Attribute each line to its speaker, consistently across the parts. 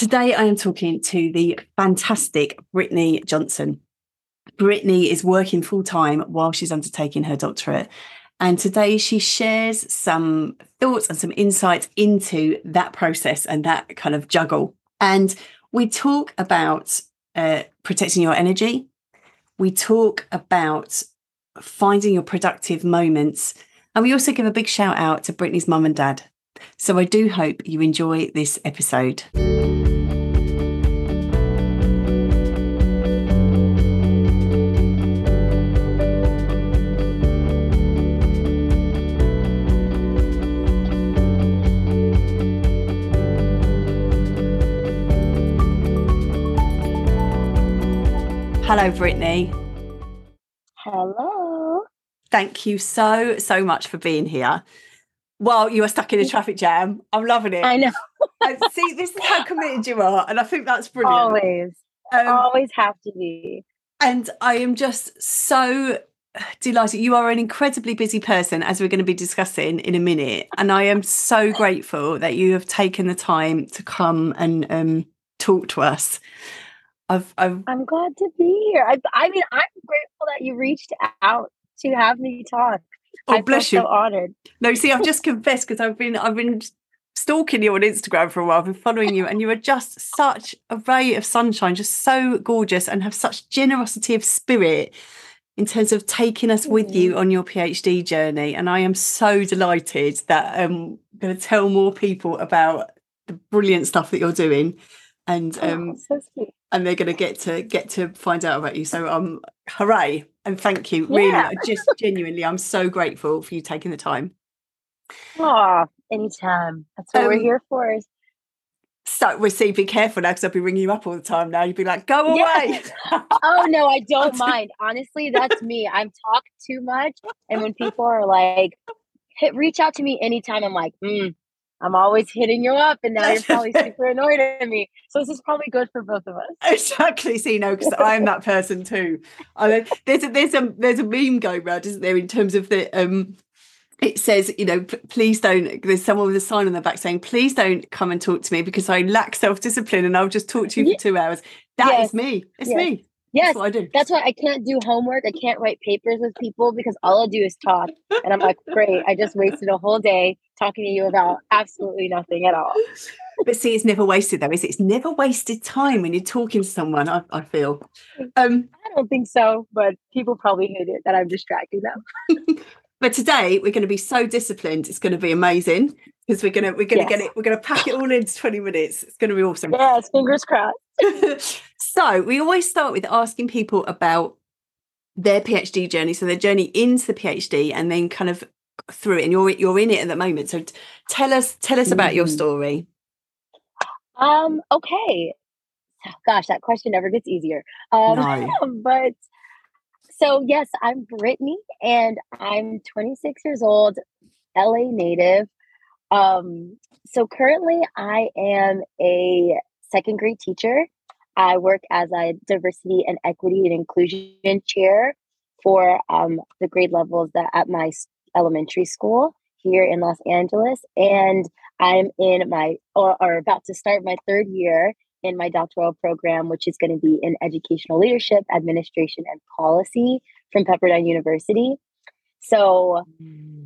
Speaker 1: Today, I am talking to the fantastic Brittney Johnson. Brittney is working full time while she's undertaking her doctorate. And today she shares some thoughts and some insights into that process and that kind of juggle. And we talk about uh, protecting your energy. We talk about finding your productive moments. And we also give a big shout out to Brittney's mum and dad. So I do hope you enjoy this episode. Hello, Brittney.
Speaker 2: Hello.
Speaker 1: Thank you so, so much for being here. While you are stuck in a traffic jam, I'm loving it.
Speaker 2: I know.
Speaker 1: See, this is how committed you are, and I think that's brilliant.
Speaker 2: Always. Um, Always have to be.
Speaker 1: And I am just so delighted. You are an incredibly busy person, as we're going to be discussing in a minute. And I am so grateful that you have taken the time to come and um, talk to us. I've, I've
Speaker 2: I'm glad to be here. I, I mean, I'm grateful that you reached out to have me talk.
Speaker 1: Oh,
Speaker 2: I
Speaker 1: bless you.
Speaker 2: So honored.
Speaker 1: No, see, I've just confessed because I've been I've been stalking you on Instagram for a while. I've been following you, and you are just such a ray of sunshine, just so gorgeous, and have such generosity of spirit in terms of taking us with you on your PhD journey. And I am so delighted that um, I'm going to tell more people about the brilliant stuff that you're doing. And
Speaker 2: Oh,
Speaker 1: um,
Speaker 2: so
Speaker 1: and they're going to get to get to find out about you. So um, hooray and thank you. Really,
Speaker 2: Yeah.
Speaker 1: Just genuinely, I'm so grateful for you taking the time.
Speaker 2: Aw, anytime. That's what
Speaker 1: Um,
Speaker 2: we're here for. is-
Speaker 1: So we'll see. Be careful now, because I'll be ringing you up all the time. Now you'd be like, "Go away."
Speaker 2: Yeah. Oh no, I don't mind. Honestly, that's me. I'm talk too much, and when people are like, hit, reach out to me anytime, I'm like, mm, I'm always hitting you up, and now you're probably super annoyed at me. So this is probably good for both of us.
Speaker 1: exactly. See, no, because I am that person too. I there's a there's a there's a meme going around, isn't there, in terms of the um. It says, you know, please don't. There's someone with a sign on their back saying, "Please don't come and talk to me because I lack self discipline and I'll just talk to you for two hours." That is
Speaker 2: Yes.
Speaker 1: me. It's
Speaker 2: Yes.
Speaker 1: me.
Speaker 2: Yes,
Speaker 1: That's what I do.
Speaker 2: That's why I can't do homework. I can't write papers with people because all I'll do is talk. And I'm like, great, I just wasted a whole day talking to you about absolutely nothing at all.
Speaker 1: But see, it's never wasted though, is it? It's never wasted time when you're talking to someone, I, I feel. Um,
Speaker 2: I don't think so, but people probably hate it that I'm distracting them.
Speaker 1: but today we're going to be so disciplined, it's going to be amazing because we're gonna we're gonna get it, we're gonna pack it all into 20 minutes. It's gonna be awesome.
Speaker 2: Yes, fingers crossed.
Speaker 1: so we always start with asking people about their PhD journey, so their journey into the PhD and then kind of through it. And you're you're in it at the moment. So tell us tell us about your
Speaker 2: Mhm.
Speaker 1: story.
Speaker 2: Um, okay. Gosh, that question never gets easier. Um,
Speaker 1: No.
Speaker 2: but so yes, I'm Brittney and I'm 26 years old, LA native. Um, so currently I am a second grade teacher. I work as a diversity and equity and inclusion chair for um, the grade levels that at my elementary school here in Los Angeles. And I'm in my or, or about to start my third year in my doctoral program, which is going to be in educational leadership, administration, and policy from Pepperdine University. So,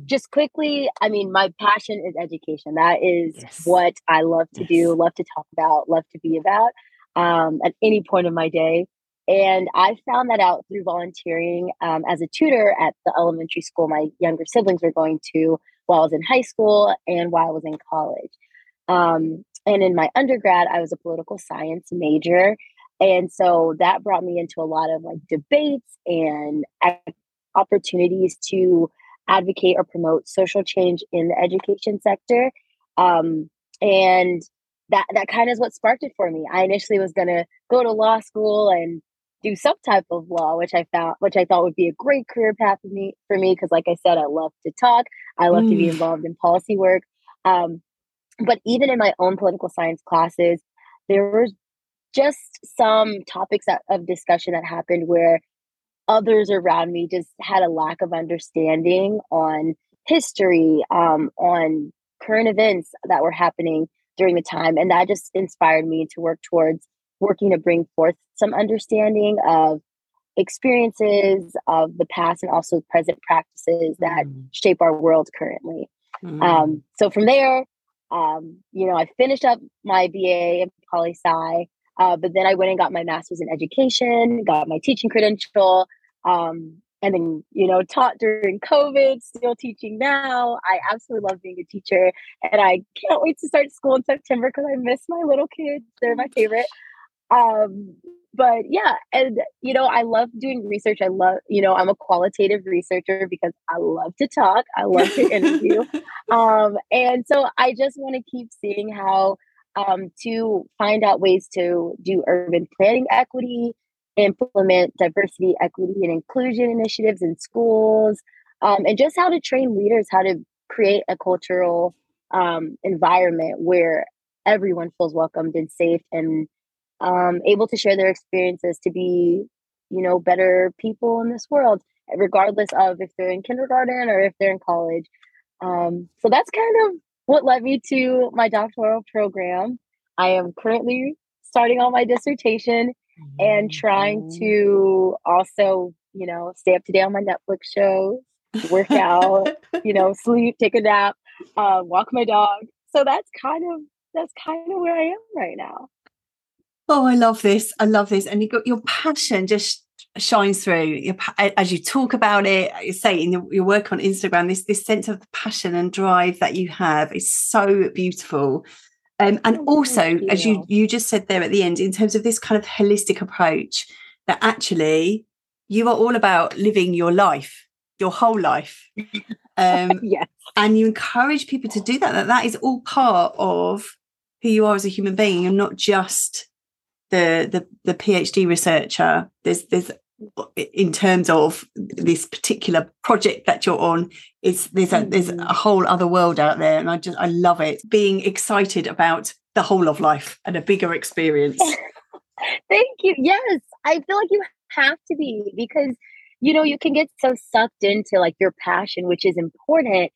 Speaker 2: just quickly, I mean, my passion is education. That is
Speaker 1: Yes.
Speaker 2: what I love to
Speaker 1: Yes.
Speaker 2: do, love to talk about, love to be about um, at any point of my day. And I found that out through volunteering um, as a tutor at the elementary school my younger siblings were going to while I was in high school and while I was in college. Um, and in my undergrad, I was a political science major. And so that brought me into a lot of like debates and opportunities to advocate or promote social change in the education sector. Um, and that that kind of is what sparked it for me. I initially was gonna go to law school and do some type of law, which I found which I thought would be a great career path for me for me because like I said, I love to talk, I love to be
Speaker 1: Mm.
Speaker 2: involved in policy work. Um, but even in my own political science classes, there was just some topics that, of discussion that happened where others around me just had a lack of understanding on history, um, on current events that were happening during the time. And that just inspired me to work towards working to bring forth some understanding of experiences of the past and also present practices that mm. shape our world currently. Mm. Um, so from there, um, you know, I finished up my BA in poli sci, uh, but then I went and got my master's in education, got my teaching credential, um, and then you know taught during covid still teaching now i absolutely love being a teacher and i can't wait to start school in september because i miss my little kids they're my favorite um but yeah and you know i love doing research. I love you know i'm a qualitative researcher because i love to talk. I love to interview. Um and so i just want to keep seeing how um to find out ways to do urban planning equity implement diversity, equity, and inclusion initiatives in schools, um, and just how to train leaders how to create a cultural um, environment where everyone feels welcomed and safe and um, able to share their experiences to be, you know, better people in this world, regardless of if they're in kindergarten or if they're in college. Um, so that's kind of what led me to my doctoral program. I am currently starting on my dissertation and trying mm-hmm. to also, you know, stay up to date on my Netflix shows, work out, you know, sleep, take a nap, uh, walk my dog. So that's kind of that's kind of where I am right now.
Speaker 1: Oh, I love this. I love this. And you got your passion just shines through your, as you talk about it you say in your, your work on instagram this this sense of passion and drive that you have is so beautiful um, and oh, also, you. as you you just said there at the end, in terms of this kind of holistic approach, that actually you are all about living your life, your whole life.
Speaker 2: Um, yes.
Speaker 1: And you encourage people to do that. That that is all part of who you are as a human being. You're not just the the the PhD researcher. There's there's in terms of this particular project that you're on is there's a there's a mm. whole other world out there and i just i love it being excited about the whole of life and a bigger experience
Speaker 2: thank you yes i feel like you have to be because you know you can get so sucked into like your passion which is important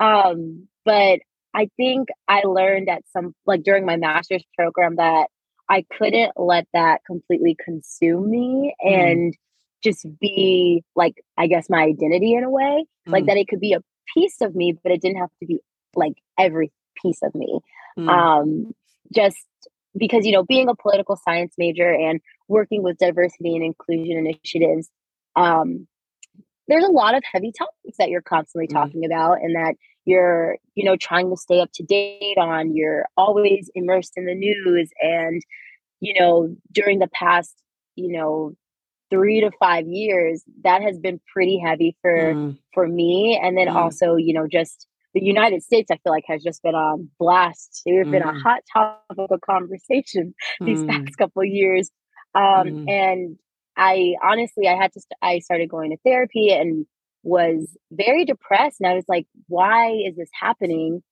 Speaker 2: um but i think i learned at some like during my master's program that I couldn't let that completely consume me mm. and just be like, I guess, my identity in a way. Mm. Like that it could be a piece of me, but it didn't have to be like every piece of me. Mm. Um, just because, you know, being a political science major and working with diversity and inclusion initiatives, um, there's a lot of heavy topics that you're constantly mm. talking about and that you're you know trying to stay up to date on you're always immersed in the news and you know during the past you know 3 to 5 years that has been pretty heavy for mm. for me and then mm. also you know just the United States, I feel like, has just been on blast. It's mm. been a mm. hot topic of conversation these past couple years. Um. And I honestly, I had to, st- I started going to therapy and was very depressed. And I was like, why is this happening?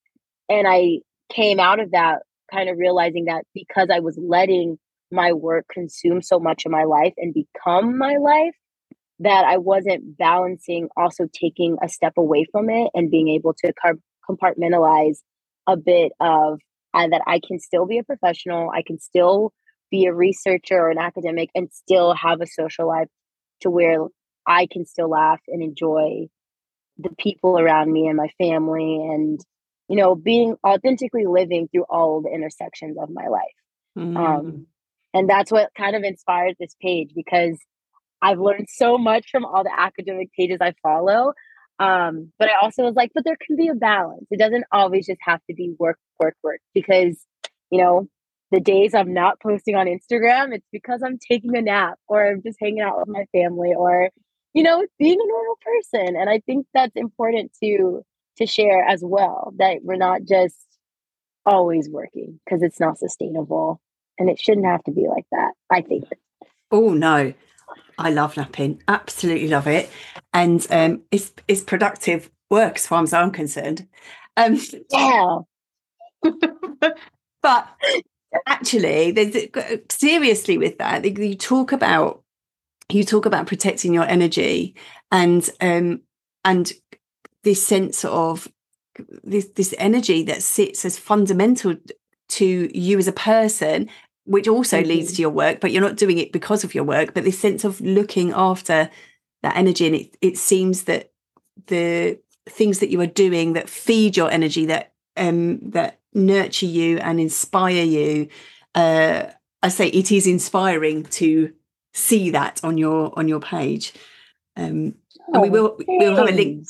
Speaker 2: And I came out of that kind of realizing that because I was letting my work consume so much of my life and become my life, that I wasn't balancing also taking a step away from it and being able to compartmentalize a bit of uh, that I can still be a professional, I can still be a researcher or an academic and still have a social life to where I can still laugh and enjoy the people around me and my family and you know being authentically living through all the intersections of my life mm. um, and that's what kind of inspired this page because i've learned so much from all the academic pages i follow um, but i also was like but there can be a balance it doesn't always just have to be work work work because you know the days i'm not posting on instagram it's because i'm taking a nap or i'm just hanging out with my family or you know, being a normal person. And I think that's important to to share as well that we're not just always working because it's not sustainable and it shouldn't have to be like that. I think.
Speaker 1: Oh no. I love napping. Absolutely love it. And um it's it's productive work as far as I'm concerned. Um
Speaker 2: yeah.
Speaker 1: but actually there's seriously with that you talk about you talk about protecting your energy and um and this sense of this this energy that sits as fundamental to you as a person which also mm-hmm. leads to your work but you're not doing it because of your work but this sense of looking after that energy and it, it seems that the things that you are doing that feed your energy that um that nurture you and inspire you uh i say it is inspiring to see that on your on your page. Um and we will we'll have a link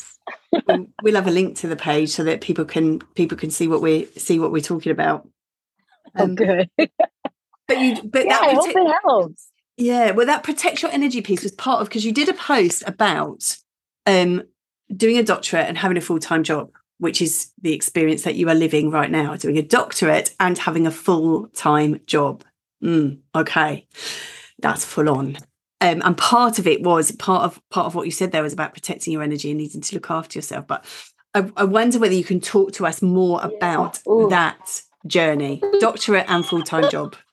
Speaker 1: we'll, have a link to the page so that people can people can see what we see what we're talking about.
Speaker 2: Oh, um, oh, good.
Speaker 1: but you but
Speaker 2: yeah,
Speaker 1: that
Speaker 2: I hope it helps.
Speaker 1: Yeah well that protects your energy piece was part of because you did a post about um doing a doctorate and having a full-time job which is the experience that you are living right now doing a doctorate and having a full-time job. Mm, okay that's full on. Um, and part of it was part of part of what you said there was about protecting your energy and needing to look after yourself but i, I wonder whether you can talk to us more about yeah. that journey doctorate and full-time job.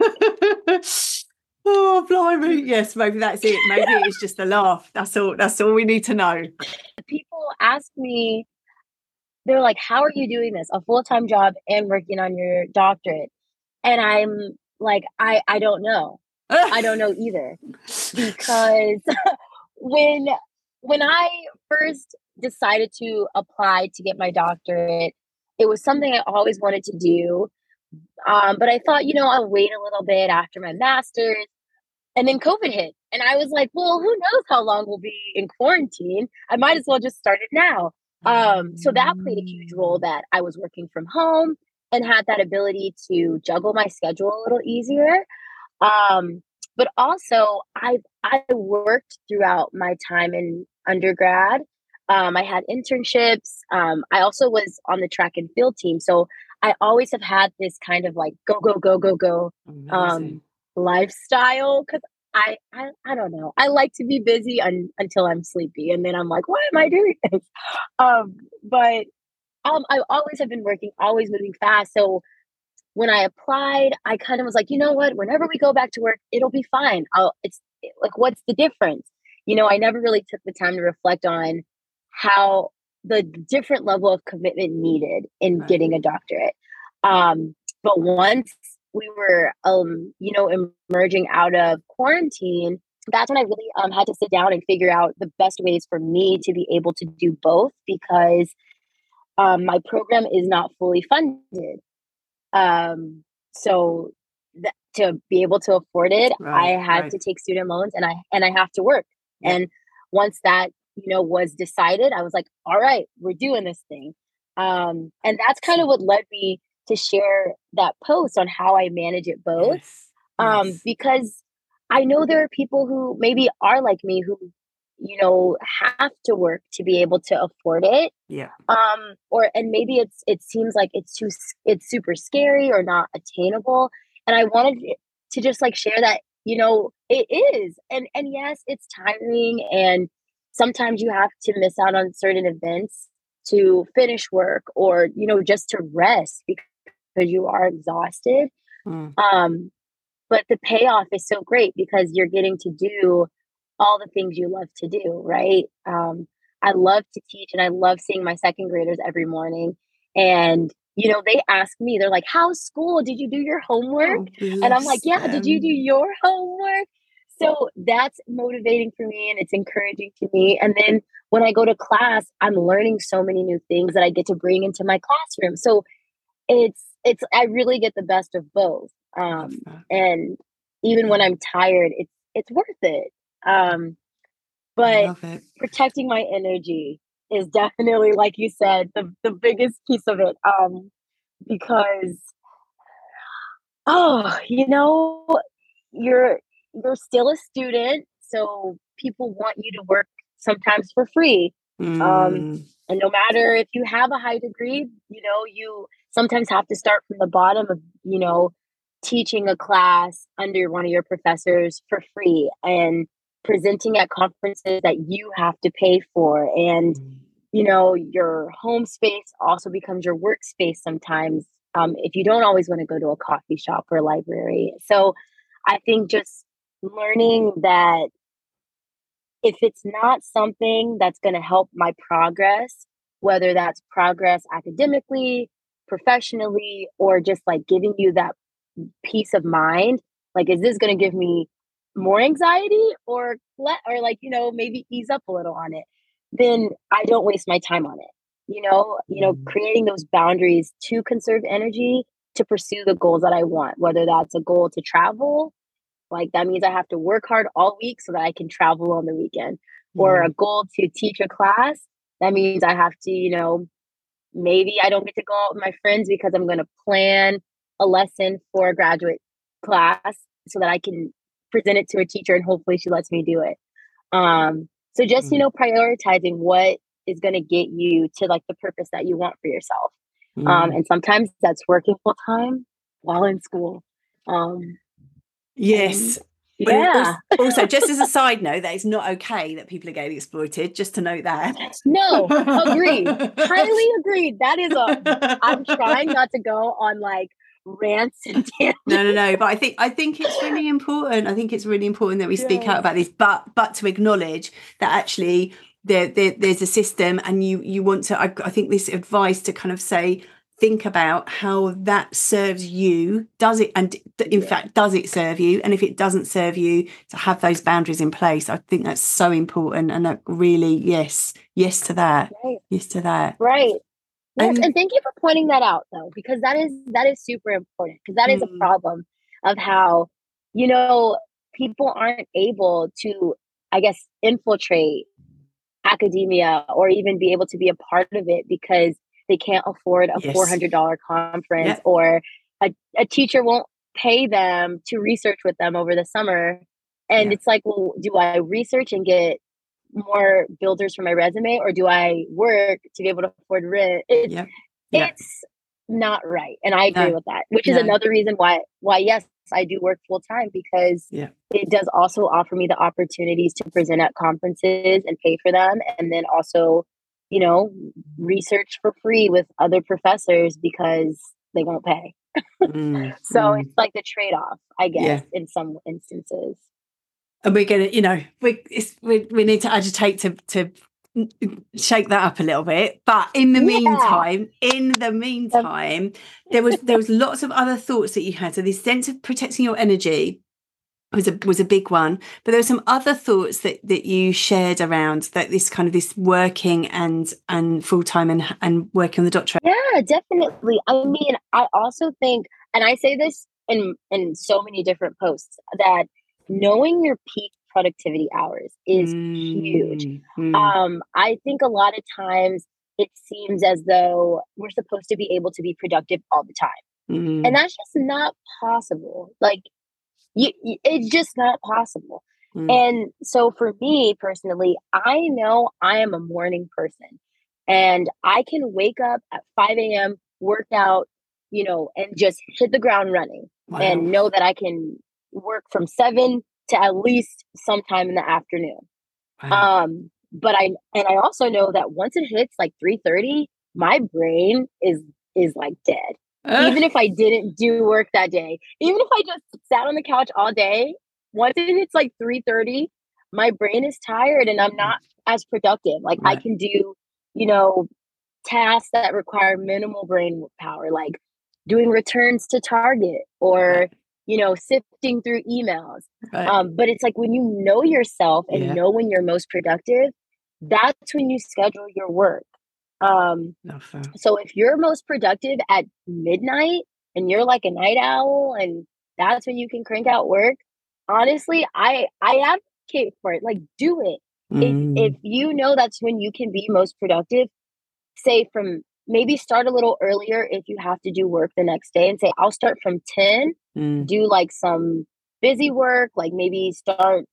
Speaker 1: Oh blimey. Yes maybe that's it. Maybe it's just a laugh. That's all that's all we need to know.
Speaker 2: People ask me they're like how are you doing this? A full-time job and working on your doctorate. And i'm like i i don't know. I don't know either because when when i first decided to apply to get my doctorate it was something i always wanted to do um, but i thought you know i'll wait a little bit after my master's and then covid hit and i was like well who knows how long we'll be in quarantine? I might as well just start it now. Um, so that played a huge role that i was working from home and had that ability to juggle my schedule a little easier. Um, but also, I I worked throughout my time in undergrad. Um, I had internships. Um, I also was on the track and field team, so I always have had this kind of like go go go go go um, lifestyle because I, I I don't know. I like to be busy un, until I'm sleepy, and then I'm like, why am I doing this? Um, but um, I always have been working, always moving fast. So when I applied, I kind of was like, you know what? Whenever we go back to work, it'll be fine. I'll. It's like, what's the difference? You know, I never really took the time to reflect on how the different level of commitment needed in right. getting a doctorate. Um, but once we were, um, you know, emerging out of quarantine, that's when I really um, had to sit down and figure out the best ways for me to be able to do both because um, my program is not fully funded. Um, so th- to be able to afford it, right, I had right. to take student loans and I and I have to work. Yeah. And once that you know was decided, I was like, all right, we're doing this thing. Um, and that's kind of what led me to share that post on how I manage it both. Yes. Um, yes. because I know there are people who maybe are like me who you know have to work to be able to afford it
Speaker 1: yeah
Speaker 2: um or and maybe it's it seems like it's too it's super scary or not attainable and i wanted to just like share that you know it is and and yes it's tiring and sometimes you have to miss out on certain events to finish work or you know just to rest because you are exhausted mm. um but the payoff is so great because you're getting to do all the things you love to do, right? Um, I love to teach and I love seeing my second graders every morning. And, you know, they ask me, they're like, How's school? Did you do your homework? Oh, and I'm like, Yeah, did you do your homework? So that's motivating for me and it's encouraging to me. And then when I go to class, I'm learning so many new things that I get to bring into my classroom. So it's, it's, I really get the best of both. Um, and even when I'm tired, it's, it's worth it. Um, but protecting my energy is definitely, like you said, the, the biggest piece of it. Um, because, oh, you know, you're you're still a student, so people want you to work sometimes for free. Um, mm. Um, and no matter if you have a high degree, you know, you sometimes have to start from the bottom of, you know, teaching a class under one of your professors for free. And presenting at conferences that you have to pay for and mm. you know your home space also becomes your workspace sometimes um, if you don't always want to go to a coffee shop or library so i think just learning that if it's not something that's going to help my progress whether that's progress academically professionally or just like giving you that peace of mind like is this going to give me more anxiety or let or like you know maybe ease up a little on it then i don't waste my time on it you know you know mm-hmm. creating those boundaries to conserve energy to pursue the goals that i want whether that's a goal to travel like that means i have to work hard all week so that i can travel on the weekend mm-hmm. or a goal to teach a class that means i have to you know maybe i don't get to go out with my friends because i'm going to plan a lesson for a graduate class so that i can present it to a teacher and hopefully she lets me do it. Um, so just, you mm. know, prioritizing what is going to get you to like the purpose that you want for yourself. Um, mm. Um, and sometimes that's working full time while in school. Um,
Speaker 1: yes. yeah. Also, just as a side note, that it's not okay that people are getting exploited. Just to note that.
Speaker 2: No, agreed. Highly agreed. That is a. I'm trying not to go on like rants and tangents.
Speaker 1: No, no, no. But I think I think it's really important. I think it's really important that we speak yeah. out about this, but but to acknowledge that actually there, there there's a system, and you you want to. I, I think this advice to kind of say think about how that serves you does it and in yeah. fact does it serve you and if it doesn't serve you to have those boundaries in place i think that's so important and that really yes yes to that right. yes to that
Speaker 2: right Yes, and, and thank you for pointing that out though, because that is that is super important because that is mm-hmm. a problem of how, you know, people aren't able to, I guess, infiltrate academia or even be able to be a part of it because they can't afford a yes. $400 conference yeah. or a, a teacher won't pay them to research with them over the summer. And yeah. it's like, well, do I research and get more builders for my resume or do I work to be able to afford rent? It's, yeah. Yeah. it's not right. And I agree no. with that, which no. is another reason why, why, yes, I do work full time because yeah. it does also offer me the opportunities to present at conferences and pay for them. And then also, you know, research for free with other professors because they won't pay. mm, so mm. it's like the trade off, I guess, yeah. in some instances
Speaker 1: and we're gonna you know we we we need to agitate to to shake that up a little bit. But in the yeah. meantime in the meantime there was there was lots of other thoughts that you had. So this sense of protecting your energy was a was a big one. But there were some other thoughts that that you shared around that this kind of this working and and full-time and and working on the doctorate.
Speaker 2: Yeah definitely. I mean i also think and i say this in in so many different posts that knowing your peak productivity hours is mm, huge. Mm. Um, I think a lot of times it seems as though we're supposed to be able to be productive all the time. Mm. And that's just not possible. Like, you, it's just not possible. Mm. And so for me personally, I know I am a morning person and I can wake up at 5 a.m., work out, you know, and just hit the ground running wow. and know that I can work from seven to at least sometime in the afternoon. Wow. Um, but I and I also know that once it hits like 3:30, my brain is is like dead. Even if I didn't do work that day, even if I just sat on the couch all day, once it hits like 3:30, my brain is tired and I'm not as productive. Like right. I can do, you know, tasks that require minimal brain power, like doing returns to Target or you know, sifting through emails. Right. Um, but it's like when you know yourself and yeah. know when you're most productive, that's when you schedule your work. Um, so if you're most productive at midnight and you're like a night owl and that's when you can crank out work, honestly, I I advocate for it. Like do it. Mm. If, if you know that's when you can be most productive, say from maybe start a little earlier if you have to do work the next day and say i'll start from 10 mm. do like some busy work like maybe start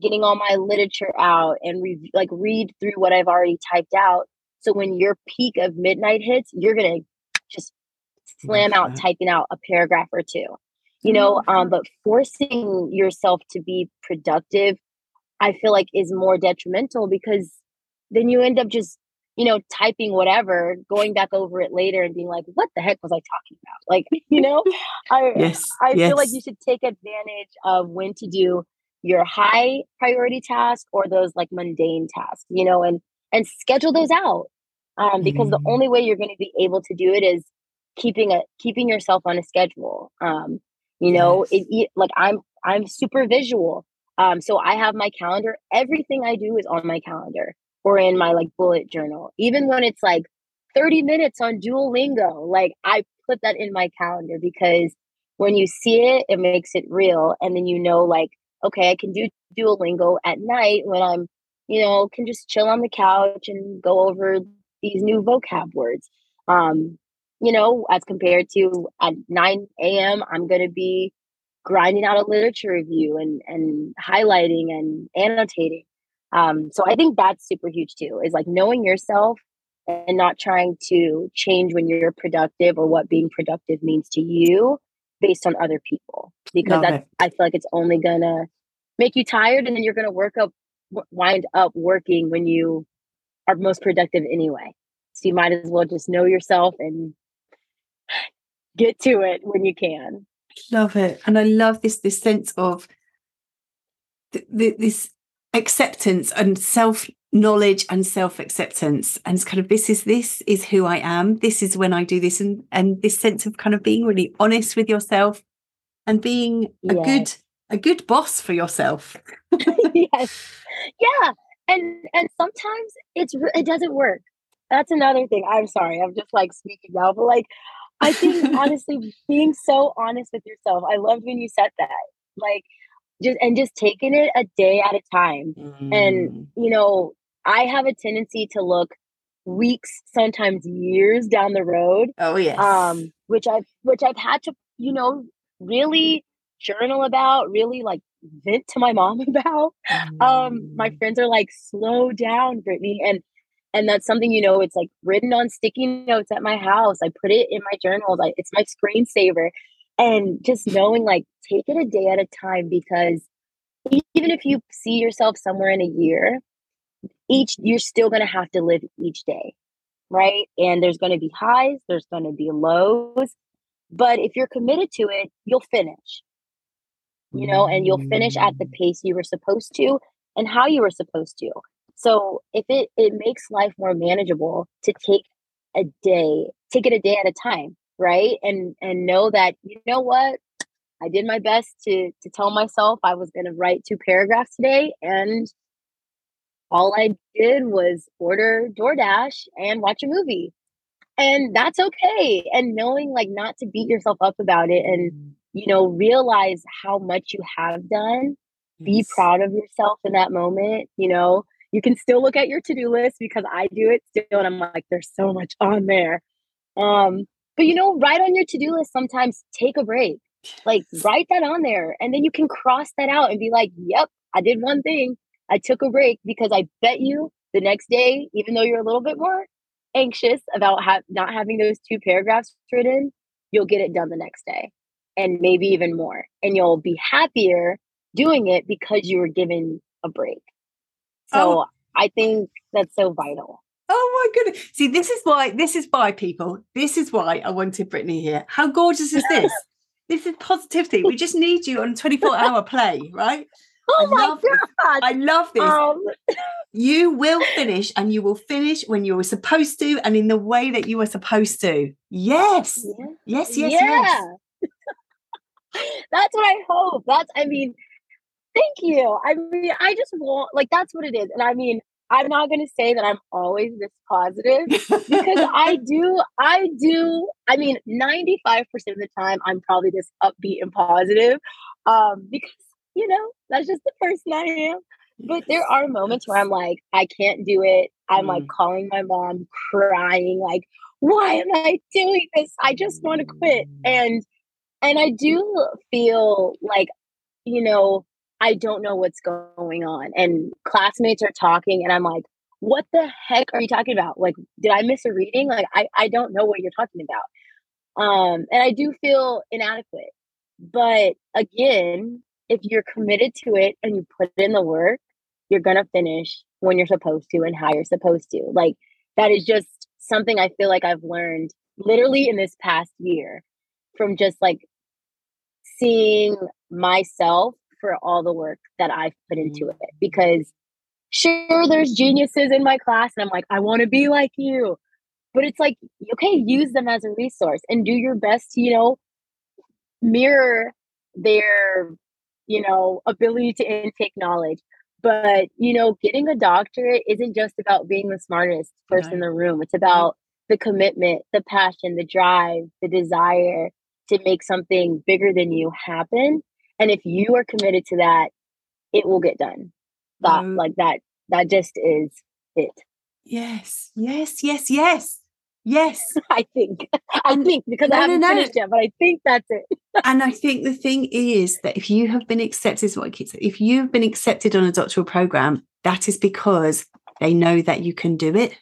Speaker 2: getting all my literature out and re- like read through what i've already typed out so when your peak of midnight hits you're gonna just slam out typing out a paragraph or two you know mm-hmm. um, but forcing yourself to be productive i feel like is more detrimental because then you end up just you know, typing whatever, going back over it later and being like, what the heck was I talking about? Like, you know, I
Speaker 1: yes,
Speaker 2: I
Speaker 1: yes.
Speaker 2: feel like you should take advantage of when to do your high priority tasks or those like mundane tasks, you know, and and schedule those out. Um, because mm. the only way you're going to be able to do it is keeping a keeping yourself on a schedule. Um, you know, yes. it, like I'm I'm super visual. Um, so I have my calendar. Everything I do is on my calendar or in my like bullet journal. Even when it's like 30 minutes on Duolingo, like I put that in my calendar because when you see it, it makes it real. And then you know, like, okay, I can do Duolingo at night when I'm, you know, can just chill on the couch and go over these new vocab words. Um, you know, as compared to at 9 a.m., I'm going to be grinding out a literature review and, and highlighting and annotating. Um, so I think that's super huge too, is like knowing yourself and not trying to change when you're productive or what being productive means to you based on other people because that's I feel like it's only gonna make you tired and then you're gonna work up wind up working when you are most productive anyway. So you might as well just know yourself and get to it when you can.
Speaker 1: Love it. And I love this this sense of th- th- this acceptance and self knowledge and self acceptance and it's kind of this is this is who I am. This is when I do this. And and this sense of kind of being really honest with yourself and being a good a good boss for yourself.
Speaker 2: Yes. Yeah. And and sometimes it's it doesn't work. That's another thing. I'm sorry. I'm just like speaking now but like I think honestly being so honest with yourself I loved when you said that. Like just and just taking it a day at a time mm. and you know I have a tendency to look weeks, sometimes years down the road.
Speaker 1: Oh yes.
Speaker 2: Um, which I've which I've had to, you know, really journal about, really like vent to my mom about. Mm. Um, my mm. friends are like, slow down, Brittney. And and that's something, you know, it's like written on sticky notes at my house. I put it in my journals. I, it's my screensaver. And just knowing like take it a day at a time because even if you see yourself somewhere in a year, each you're still going to have to live each day right? And there's going to be highs there's going to be lows but if you're committed to it you'll finish. You know and you'll finish at the mm. pace you were supposed to and how you were supposed to. So if it it makes life more manageable to take a day take it a day at a time right and and know that you know what i did my best to to tell myself i was going to write two paragraphs today and all I did was order DoorDash and watch a movie. And that's okay. And knowing like not to beat yourself up about it and, mm. you know, realize how much you have done, yes. be proud of yourself in that moment. You know, you can still look at your to do list because I do it still. And I'm like, there's so much on there. Um, but you know, write on your to do list sometimes take a break. Like write that on there and then you can cross that out and be like, yep, I did one thing. I took a break because I bet you the next day, even though you're a little bit more anxious about ha- not having those two paragraphs written, you'll get it done the next day and maybe even more. And you'll be happier doing it because you were given a break. Oh. So oh. I think that's so vital.
Speaker 1: Oh my goodness. See, this is why, this is why people, this is why I wanted Brittney here. How gorgeous is this? this is positivity. We just need you on 24 hour play, right?
Speaker 2: Oh I my god!
Speaker 1: This. I love this. Um, you will finish, and you will finish when you were supposed to, and in the way that you were supposed to. Yes, yeah. yes, yes, yeah. yes.
Speaker 2: that's what I hope. That's, I mean, thank you. I mean, I just want like that's what it is, and I mean, I'm not going to say that I'm always this positive because I do, I do. I mean, 95% of the time, I'm probably this upbeat and positive um, because you know, that's just the person I am. But there are moments where I'm like, I can't do it. I'm mm. like calling my mom, crying, like, why am I doing this? I just want to quit. And and I do feel like, you know, I don't know what's going on. And classmates are talking, and I'm like, what the heck are you talking about? Like, did I miss a reading? Like, I, I don't know what you're talking about. Um, and I do feel inadequate. But again, if you're committed to it and you put in the work, you're going to finish when you're supposed to and how you're supposed to. Like that is just something I feel like I've learned literally in this past year from just like seeing myself for all the work that I've put into it mm-hmm. because sure there's geniuses in my class and I'm like I want to be like you. But it's like okay use them as a resource and do your best to you know mirror their you know ability to intake knowledge. But you know getting a doctorate isn't just about being the smartest person in the room. It's about the commitment the passion the drive the desire to make something bigger than you happen and if you are committed to that it will get done that mm. like that that just is it
Speaker 1: yes yes yes yes yes
Speaker 2: i think i think because no, i haven't no, no. finished yet but i think that's it
Speaker 1: and i think the thing is that if you have been accepted is what I keep saying, if you've been accepted on a doctoral program that is because they know that you can do it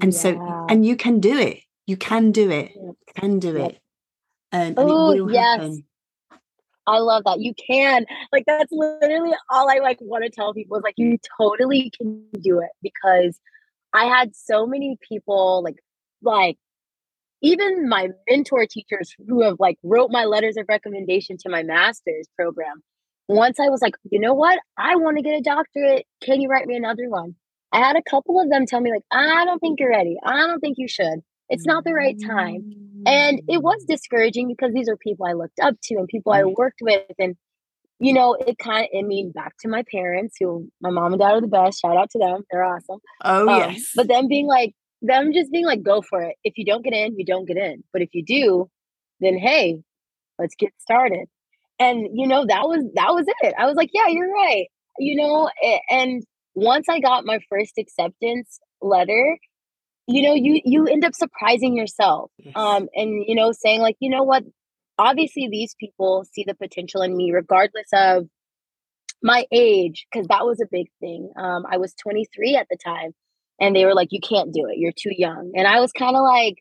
Speaker 1: and yeah. so and you can do it you can do it yep. can do it
Speaker 2: and, Ooh, yes. happen I love that. You can. Like that's literally all I like want to tell people is like you totally can do it because I had so many people like like even my mentor teachers who have like wrote my letters of recommendation to my master's program. Once I was like, you know what? I want to get a doctorate. Can you write me another one? I had a couple of them tell me like, I don't think you're ready. I don't think you should. It's not the right time. And it was discouraging because these are people I looked up to and people I worked with. And, you know, it kind of, I mean, back to my parents who my mom and dad are the best. Shout out to them. They're awesome.
Speaker 1: Oh, um, yes.
Speaker 2: But them being like, them just being like, go for it. If you don't get in, you don't get in. But if you do, then hey, let's get started. And, you know, that was, that was it. I was like, yeah, you're right. You know, and once I got my first acceptance letter, you know you you end up surprising yourself um and you know saying like you know what? Obviously these people see the potential in me regardless of my age because that was a big thing um i was 23 at the time and they were like you can't do it you're too young and i was kind of like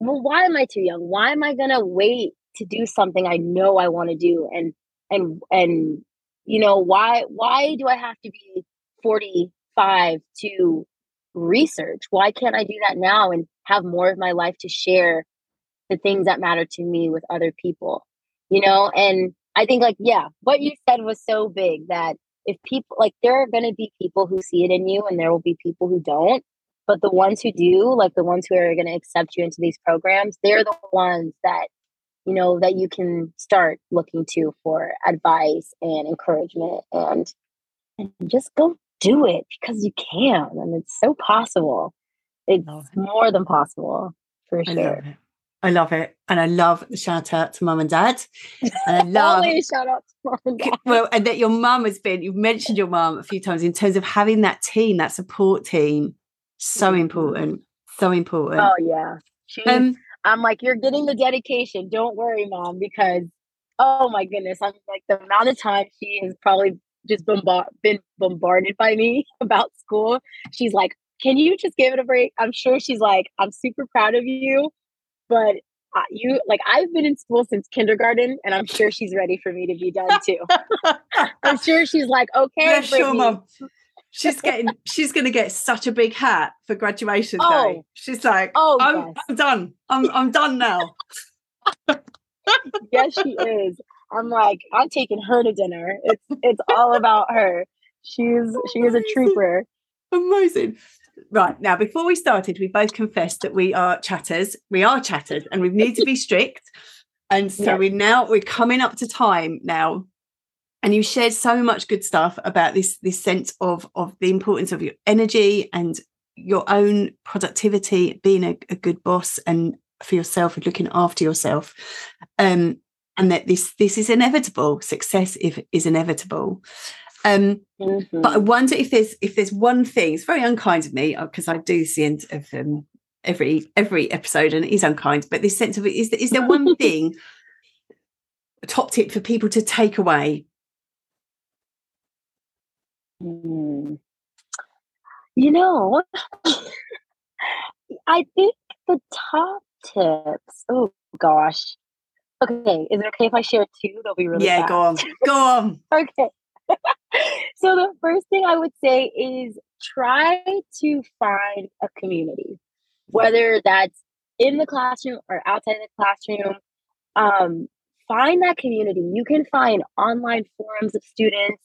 Speaker 2: well why am i too young? Why am i gonna wait to do something i know i want to do and and and you know why why do i have to be 45 to research. Why can't I do that now and have more of my life to share the things that matter to me with other people? You know, and I think like yeah, what you said was so big that if people like there are going to be people who see it in you and there will be people who don't, but the ones who do, like the ones who are going to accept you into these programs, they're the ones that you know that you can start looking to for advice and encouragement and and just go do it because you can and it's so possible. It's more than possible for
Speaker 1: I
Speaker 2: sure.
Speaker 1: Love I love it. And I love the shout out to mum and dad. And I love
Speaker 2: Always shout out to mum and dad.
Speaker 1: Well, and that your mum has been, you've mentioned your mum a few times in terms of having that team, that support team. So mm-hmm. important. So important.
Speaker 2: Oh yeah. She, um, I'm like, you're getting the dedication. Don't worry, mom, because oh my goodness, I'm like the amount of time she has probably just bombard been bombarded by me about school. She's like, "Can you just give it a break?" I'm sure she's like, "I'm super proud of you, but uh, you like I've been in school since kindergarten, and I'm sure she's ready for me to be done too. I'm sure she's like, "Okay, yeah, sure, mom."
Speaker 1: She's getting. she's to get such a big hat for graduation oh. day. She's like, "Oh, I'm, yes. I'm done. I'm I'm done now."
Speaker 2: yes, she is. I'm like, I'm taking her to dinner. It's it's all about her. She's she is a trooper.
Speaker 1: Amazing. Right now, before we started, we both confessed that we are chatters. We are chatters, and we need to be strict. And so we now we're coming up to time now. And you shared so much good stuff about this this sense of of the importance of your energy and your own productivity, being a, a good boss and for yourself and looking after yourself. Um, and that this this is inevitable. Success if, is inevitable. Um, mm-hmm. But I wonder if there's if there's one thing. It's very unkind of me because uh, I do the end of um, every every episode, and it is unkind. But this sense of it is is there one thing, a top tip for people to take away?
Speaker 2: Mm. You know, I think the top tips. Oh gosh, Okay, is it okay if I share two? They'll be really
Speaker 1: yeah.
Speaker 2: Fast.
Speaker 1: Go on, go on.
Speaker 2: okay. so the first thing I would say is try to find a community, whether that's in the classroom or outside the classroom. Um, find that community. You can find online forums of students,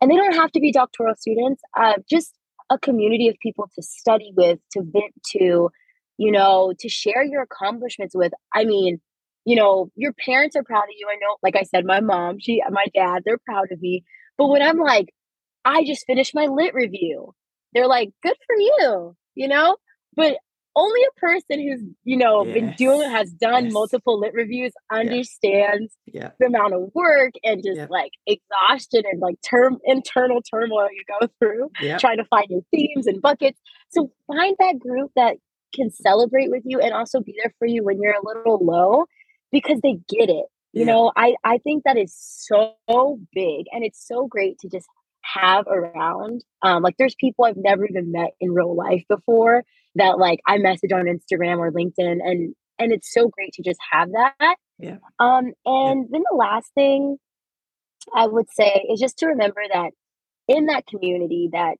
Speaker 2: and they don't have to be doctoral students. Uh, just a community of people to study with, to vent to, you know, to share your accomplishments with. I mean, you know, your parents are proud of you. I know, like I said, my mom, she, my dad, they're proud of me. But when I'm like, I just finished my lit review, they're like, good for you, you know? But only a person who's, you know, yes. been doing, has done yes. multiple lit reviews understands yeah. Yeah. the amount of work and just yeah. like exhaustion and like term internal turmoil you go through trying to find your themes and buckets. So find that group that can celebrate with you and also be there for you when you're a little low because they get it. You know, I, I think that is so big and it's so great to just have around. Um, like there's people I've never even met in real life before that like I message on Instagram or LinkedIn and and it's so great to just have that.
Speaker 1: Yeah.
Speaker 2: Um and yeah. then the last thing I would say is just to remember that in that community that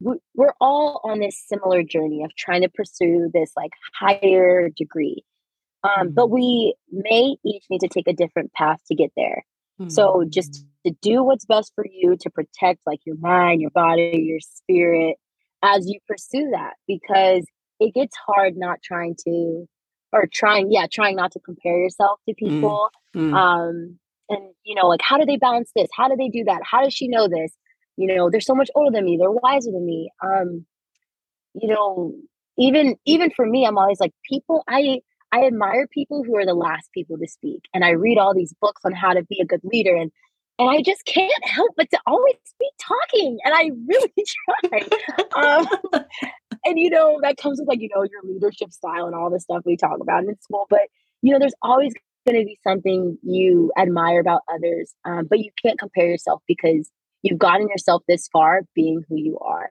Speaker 2: we're all on this similar journey of trying to pursue this like higher degree. Um, mm-hmm. But we may each need to take a different path to get there. Mm-hmm. So just to do what's best for you to protect like your mind, your body, your spirit as you pursue that because it gets hard not trying to or trying yeah trying not to compare yourself to mm, people mm-hmm. um and you know like how do they balance this how do they do that how does she know this you know they're so much older than me they're wiser than me um you know even even for me i'm always like people i i admire people who are the last people to speak and i read all these books on how to be a good leader and and I just can't help but to always be talking, and I really try. um, and you know that comes with like you know your leadership style and all the stuff we talk about in school. But you know, there's always going to be something you admire about others, um, but you can't compare yourself because you've gotten yourself this far being who you are.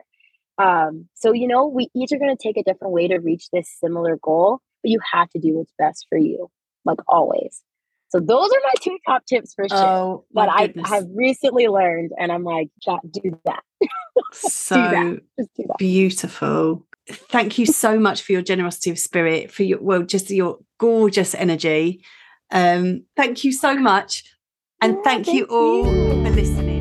Speaker 2: Um, so you know, we each are going to take a different way to reach this similar goal, but you have to do what's best for you, like always. So those are my two top tips for sure. Oh, but I have recently learned, and I'm like, do that.
Speaker 1: so do that. Do that. beautiful. Thank you so much for your generosity of spirit, for your well, just your gorgeous energy. Um, thank you so much. And thank, thank you all you. for listening.